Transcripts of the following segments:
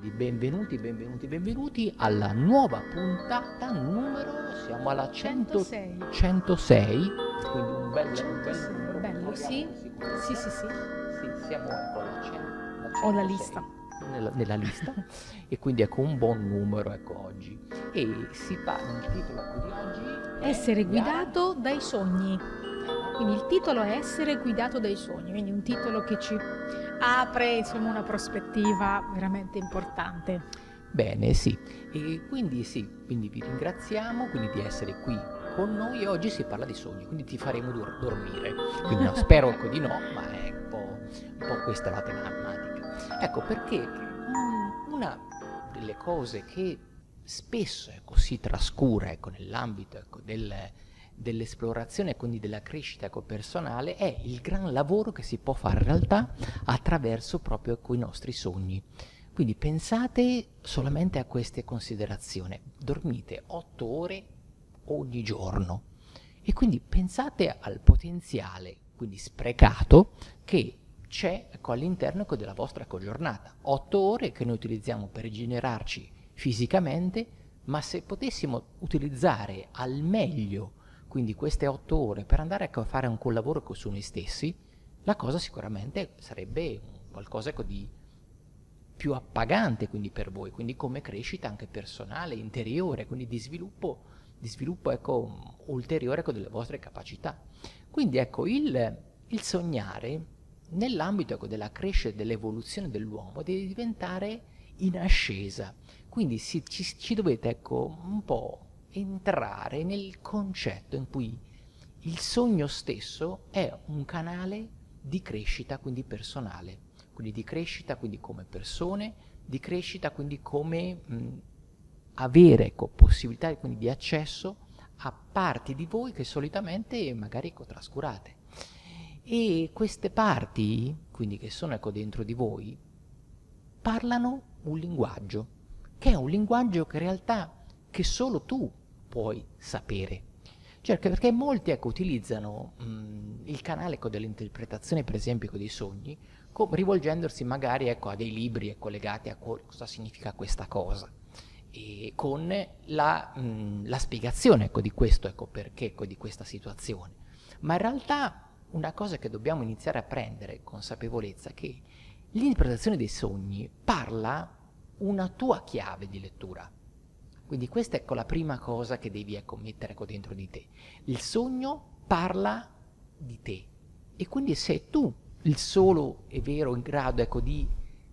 Quindi benvenuti, benvenuti, benvenuti alla nuova puntata numero, siamo alla 100, 106. 106, quindi un bel, un bel 106, numero. bello, sì. Sì, sì, sì. Sì, siamo alla 100, alla Ho la 106, lista. Nella, nella lista e quindi ecco un buon numero ecco oggi e si parla il titolo di oggi Essere la- guidato dai sogni. Quindi il titolo è Essere guidato dai sogni, quindi un titolo che ci apre insomma una prospettiva veramente importante. Bene, sì. E quindi sì, quindi vi ringraziamo quindi di essere qui con noi oggi si parla di sogni, quindi ti faremo dur- dormire. Quindi no, spero ecco di no, ma è un po', un po' questa la tematica. Ecco perché mm, una delle cose che spesso ecco, si trascura ecco, nell'ambito ecco, del- dell'esplorazione e quindi della crescita personale è il gran lavoro che si può fare in realtà attraverso proprio ecco, i nostri sogni. Quindi pensate solamente a queste considerazioni. Dormite 8 ore ogni giorno e quindi pensate al potenziale, quindi sprecato, che c'è ecco, all'interno ecco, della vostra giornata. 8 ore che noi utilizziamo per rigenerarci fisicamente, ma se potessimo utilizzare al meglio quindi queste 8 ore per andare ecco, a fare un collavoro ecco, su noi stessi, la cosa sicuramente sarebbe qualcosa di più appagante quindi per voi, quindi come crescita anche personale, interiore, quindi di sviluppo, di sviluppo ecco, ulteriore ecco, delle vostre capacità. Quindi ecco, il, il sognare nell'ambito ecco, della crescita e dell'evoluzione dell'uomo deve diventare in ascesa. Quindi si- ci, ci dovete ecco, un po' entrare nel concetto in cui il sogno stesso è un canale di crescita quindi personale quindi di crescita quindi come persone, di crescita quindi come mh, avere ecco, possibilità quindi di accesso a parti di voi che solitamente magari ecco, trascurate. E queste parti, quindi che sono ecco, dentro di voi, parlano un linguaggio, che è un linguaggio che in realtà che solo tu puoi sapere. Che- perché molti ecco, utilizzano mh, il canale ecco, dell'interpretazione, per esempio, ecco, dei sogni, co- rivolgendosi magari ecco, a dei libri ecco, legati a co- cosa significa questa cosa, e con la, mh, la spiegazione ecco, di questo, perché di questa situazione. Ma in realtà una cosa che dobbiamo iniziare a prendere consapevolezza è che l'interpretazione dei sogni parla una tua chiave di lettura. Quindi questa è ecco, la prima cosa che devi ecco, mettere ecco, dentro di te. Il sogno parla di te e quindi sei tu il solo è vero in grado ecco, di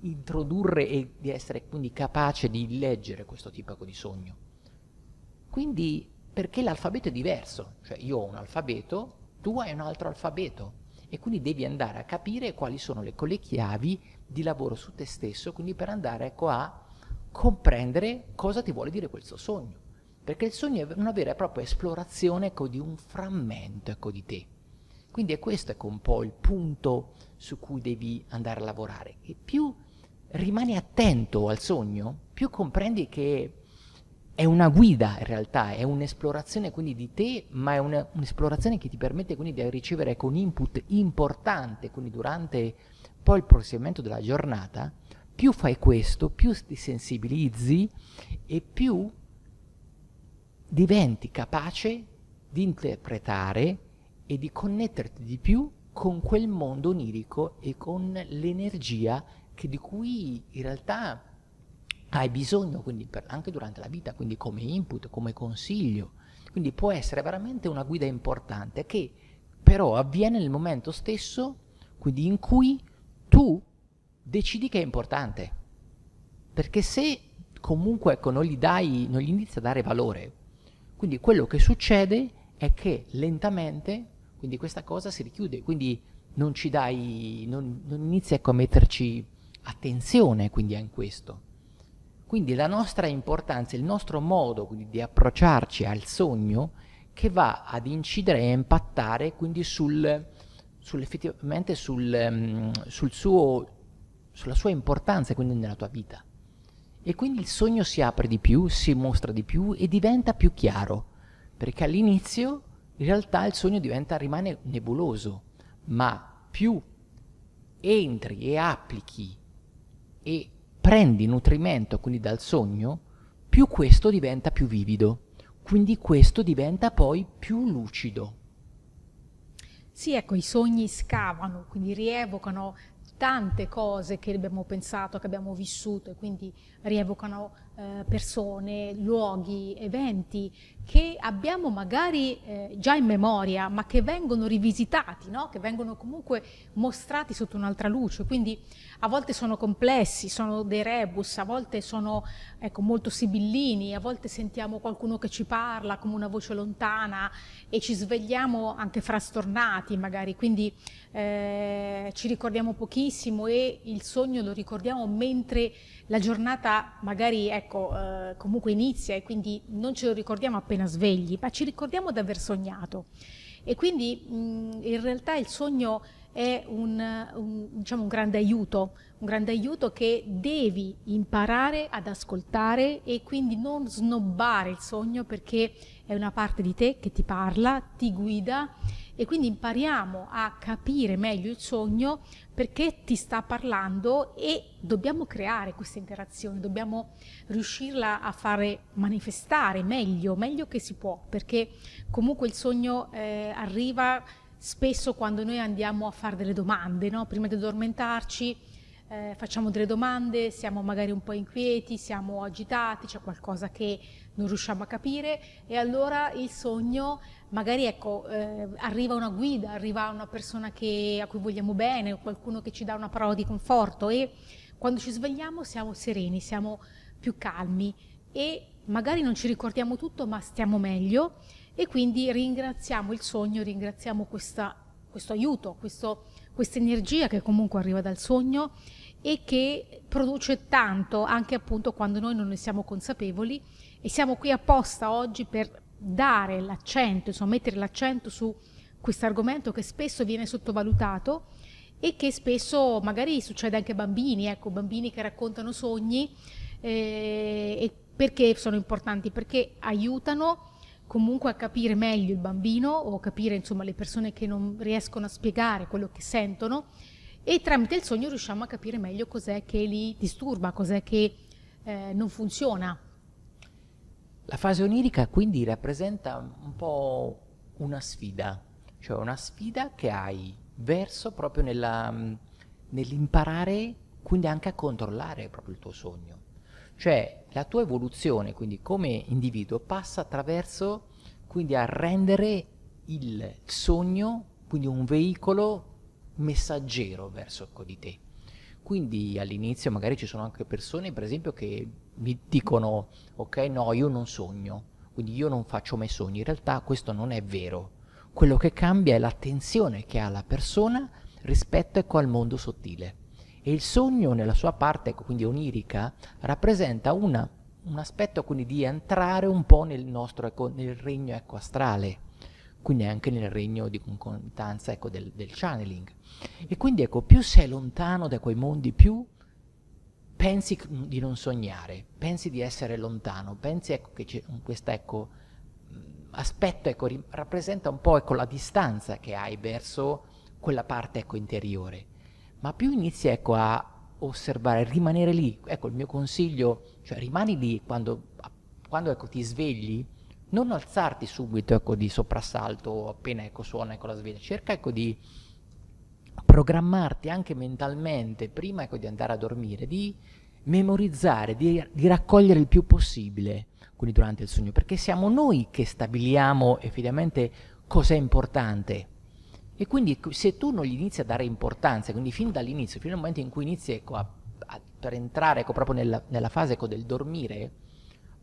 introdurre e di essere quindi capace di leggere questo tipo ecco, di sogno. Quindi perché l'alfabeto è diverso, cioè io ho un alfabeto, tu hai un altro alfabeto e quindi devi andare a capire quali sono le, le chiavi di lavoro su te stesso, quindi per andare ecco, a comprendere cosa ti vuole dire questo sogno. Perché il sogno è una vera e propria esplorazione ecco, di un frammento ecco, di te. Quindi è questo ecco, un po' il punto su cui devi andare a lavorare. E più rimani attento al sogno, più comprendi che è una guida in realtà, è un'esplorazione quindi di te, ma è una- un'esplorazione che ti permette quindi di ricevere ecco, un input importante, quindi durante poi il proseguimento della giornata, più fai questo, più ti sensibilizzi e più diventi capace di interpretare e di connetterti di più con quel mondo onirico e con l'energia che- di cui in realtà hai bisogno quindi per- anche durante la vita, quindi come input, come consiglio. Quindi può essere veramente una guida importante che però avviene nel momento stesso, quindi in cui tu decidi che è importante. Perché se comunque ecco, non gli dai, non gli inizi a dare valore, quindi quello che succede è che lentamente, quindi questa cosa si richiude, quindi non ci dai, non, non inizi ecco, a metterci attenzione quindi in questo. Quindi la nostra importanza, il nostro modo quindi, di approcciarci al sogno che va ad incidere e impattare quindi sul, sul- effettivamente sul, ehm, sul suo, sulla sua importanza quindi nella tua vita. E quindi il sogno si apre di più, si mostra di più e diventa più chiaro, perché all'inizio in realtà il sogno diventa, rimane nebuloso, ma più entri e applichi e prendi nutrimento quindi dal sogno, più questo diventa più vivido, quindi questo diventa poi più lucido. Sì, ecco, i sogni scavano, quindi rievocano tante cose che abbiamo pensato, che abbiamo vissuto e quindi rievocano eh, persone, luoghi, eventi che abbiamo magari eh, già in memoria, ma che vengono rivisitati, no? che vengono comunque mostrati sotto un'altra luce. Quindi a volte sono complessi, sono dei rebus, a volte sono ecco, molto sibillini, a volte sentiamo qualcuno che ci parla come una voce lontana e ci svegliamo anche frastornati magari, quindi eh, ci ricordiamo pochissimo e il sogno lo ricordiamo mentre la giornata magari ecco, eh, comunque inizia e quindi non ce lo ricordiamo appena svegli, ma ci ricordiamo di aver sognato. E quindi mh, in realtà il sogno è un, un, diciamo, un grande aiuto, un grande aiuto che devi imparare ad ascoltare e quindi non snobbare il sogno perché è una parte di te che ti parla, ti guida e quindi impariamo a capire meglio il sogno perché ti sta parlando e dobbiamo creare questa interazione, dobbiamo riuscirla a fare manifestare meglio, meglio che si può, perché comunque il sogno eh, arriva spesso quando noi andiamo a fare delle domande, no? prima di addormentarci eh, facciamo delle domande, siamo magari un po' inquieti, siamo agitati, c'è qualcosa che non riusciamo a capire. E allora il sogno magari ecco, eh, arriva una guida, arriva una persona che, a cui vogliamo bene, qualcuno che ci dà una parola di conforto. E quando ci svegliamo siamo sereni, siamo più calmi. E magari non ci ricordiamo tutto ma stiamo meglio. E quindi ringraziamo il sogno, ringraziamo questa, questo aiuto, questo, questa energia che comunque arriva dal sogno e che produce tanto anche appunto quando noi non ne siamo consapevoli e siamo qui apposta oggi per dare l'accento, insomma mettere l'accento su questo argomento che spesso viene sottovalutato e che spesso magari succede anche a bambini, ecco, bambini che raccontano sogni eh, e perché sono importanti? Perché aiutano comunque a capire meglio il bambino o capire insomma le persone che non riescono a spiegare quello che sentono e tramite il sogno riusciamo a capire meglio cos'è che li disturba, cos'è che eh, non funziona la fase onirica quindi rappresenta un po' una sfida, cioè una sfida che hai verso proprio nella, nell'imparare quindi anche a controllare proprio il tuo sogno. Cioè la tua evoluzione quindi come individuo passa attraverso quindi a rendere il sogno quindi un veicolo messaggero verso di te. Quindi all'inizio magari ci sono anche persone, per esempio, che mi dicono, ok, no, io non sogno, quindi io non faccio mai sogni. In realtà questo non è vero. Quello che cambia è l'attenzione che ha la persona rispetto ecco, al mondo sottile. E il sogno nella sua parte, ecco, quindi onirica, rappresenta una, un aspetto quindi di entrare un po' nel nostro ecco, nel regno ecco, astrale quindi anche nel regno di concomitanza ecco, del, del, channeling. E quindi ecco, più sei lontano da quei mondi, più pensi di non sognare, pensi di essere lontano, pensi ecco, che questo ecco, aspetto ecco, ri- rappresenta un po' ecco, la distanza che hai verso quella parte ecco, interiore. Ma più inizi ecco, a osservare, rimanere lì, ecco il mio consiglio, cioè rimani lì quando, quando ecco, ti svegli, non alzarti subito ecco, di soprassalto appena ecco, suona ecco, la sveglia, cerca ecco, di programmarti anche mentalmente prima ecco, di andare a dormire, di memorizzare, di, di raccogliere il più possibile quindi durante il sogno, perché siamo noi che stabiliamo effettivamente cosa è importante. E quindi se tu non gli inizi a dare importanza, quindi fin dall'inizio, fino al momento in cui inizi ecco, a, a, per entrare ecco, proprio nella, nella fase ecco, del dormire,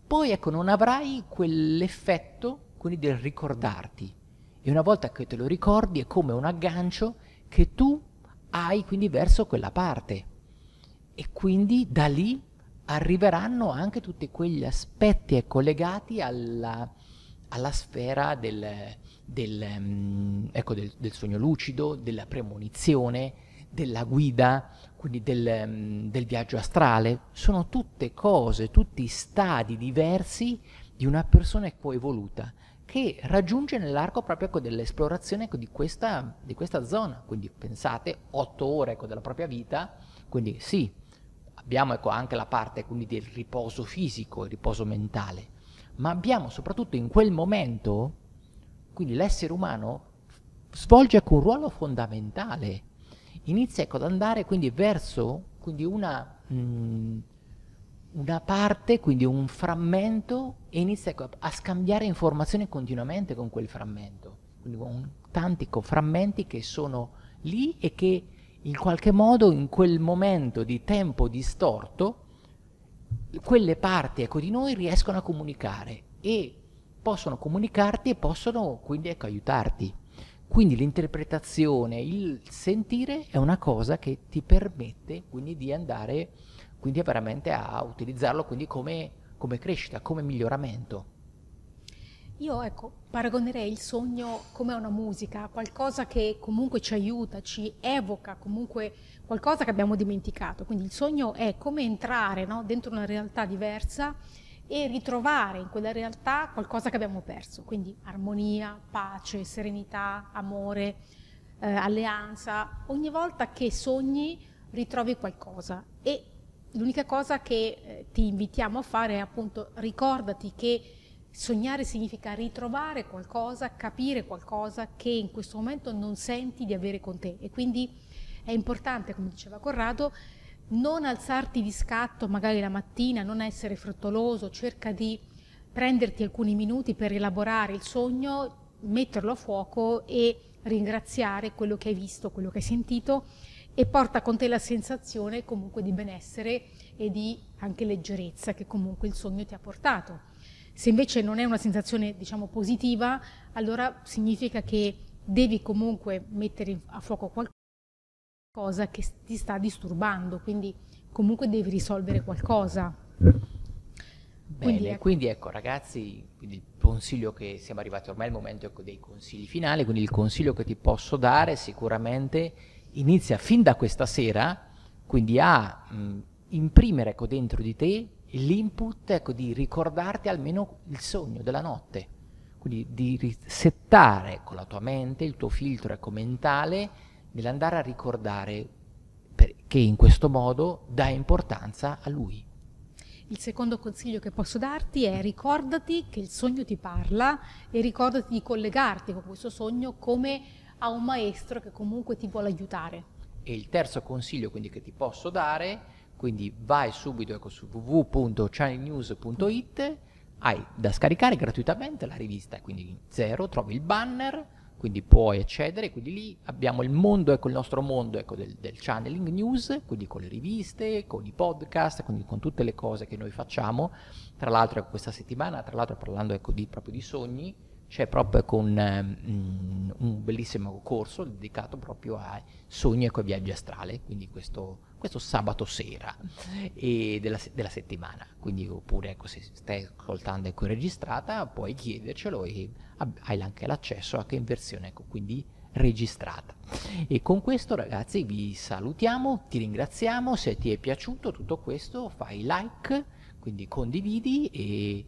poi ecco, non avrai quell'effetto quindi del ricordarti. E una volta che te lo ricordi è come un aggancio che tu hai quindi verso quella parte. E quindi da lì arriveranno anche tutti quegli aspetti collegati alla, alla sfera del, del, um, ecco, del, del, sogno lucido, della premonizione, della guida, quindi del, um, del viaggio astrale. Sono tutte cose, tutti stadi diversi di una persona coevoluta che raggiunge nell'arco proprio ecco, dell'esplorazione ecco, di, questa, di, questa, zona. Quindi pensate, otto ore ecco, della propria vita, quindi sì, abbiamo ecco, anche la parte quindi del riposo fisico, il riposo mentale, ma abbiamo soprattutto in quel momento, quindi l'essere umano svolge un ruolo fondamentale, inizia ecco, ad andare quindi verso quindi una, mh, mm, una parte, quindi un frammento e inizia ecco, a scambiare informazioni continuamente con quel frammento, quindi con tanti frammenti che sono lì e che in qualche modo in quel momento di tempo distorto quelle parti ecco, di noi riescono a comunicare e possono comunicarti e possono quindi ecco, aiutarti. Quindi l'interpretazione, il sentire è una cosa che ti permette quindi di andare quindi veramente a utilizzarlo come, come crescita, come miglioramento. Io ecco, paragonerei il sogno come una musica, qualcosa che comunque ci aiuta, ci evoca comunque qualcosa che abbiamo dimenticato. Quindi il sogno è come entrare no, dentro una realtà diversa e ritrovare in quella realtà qualcosa che abbiamo perso. Quindi armonia, pace, serenità, amore, eh, alleanza. Ogni volta che sogni ritrovi qualcosa e l'unica cosa che eh, ti invitiamo a fare è appunto ricordati che Sognare significa ritrovare qualcosa, capire qualcosa che in questo momento non senti di avere con te e quindi è importante, come diceva Corrado, non alzarti di scatto magari la mattina, non essere frettoloso, cerca di prenderti alcuni minuti per elaborare il sogno, metterlo a fuoco e ringraziare quello che hai visto, quello che hai sentito e porta con te la sensazione comunque di benessere e di anche leggerezza che comunque il sogno ti ha portato. Se invece non è una sensazione, diciamo, positiva, allora significa che devi comunque mettere a fuoco qualcosa che ti sta disturbando, quindi comunque devi risolvere qualcosa. Bene, quindi, ecco. quindi ecco ragazzi, il consiglio che siamo arrivati ormai al momento ecco, dei consigli finali, quindi il consiglio che ti posso dare sicuramente inizia fin da questa sera, quindi a mh, imprimere ecco, dentro di te l'input ecco, di ricordarti almeno il sogno della notte, quindi di risettare con la tua mente, il tuo filtro ecco, mentale, nell'andare a ricordare che in questo modo dà importanza a lui. Il secondo consiglio che posso darti è ricordati che il sogno ti parla e ricordati di collegarti con questo sogno come a un maestro che comunque ti vuole aiutare. E il terzo consiglio quindi che ti posso dare quindi vai subito ecco, su www.channelnews.it, hai da scaricare gratuitamente la rivista, quindi zero, trovi il banner, quindi puoi accedere, quindi lì abbiamo il mondo, ecco il nostro mondo ecco, del, del, channeling news, quindi con le riviste, con i podcast, quindi con tutte le cose che noi facciamo. Tra l'altro ecco, questa settimana, tra l'altro parlando ecco, di, proprio di sogni, c'è proprio con um, un bellissimo corso dedicato proprio ai sogni e ai viaggi astrali, quindi questo, questo sabato sera della, della, settimana. Quindi oppure ecco, se stai ascoltando ecco registrata puoi chiedercelo e hai anche l'accesso anche in versione ecco, quindi registrata. E con questo ragazzi vi salutiamo, ti ringraziamo, se ti è piaciuto tutto questo fai like, quindi condividi e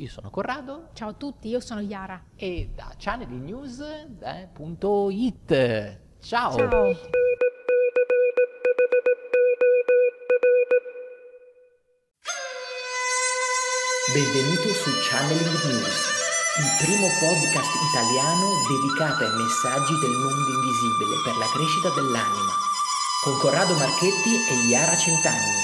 io sono Corrado. Ciao a tutti, io sono Yara. E da channelnews.it. Eh, Ciao. Ciao. Benvenuto su Channeling News, il primo podcast italiano dedicato ai messaggi del mondo invisibile per la crescita dell'anima, con Corrado Marchetti e Yara Centanni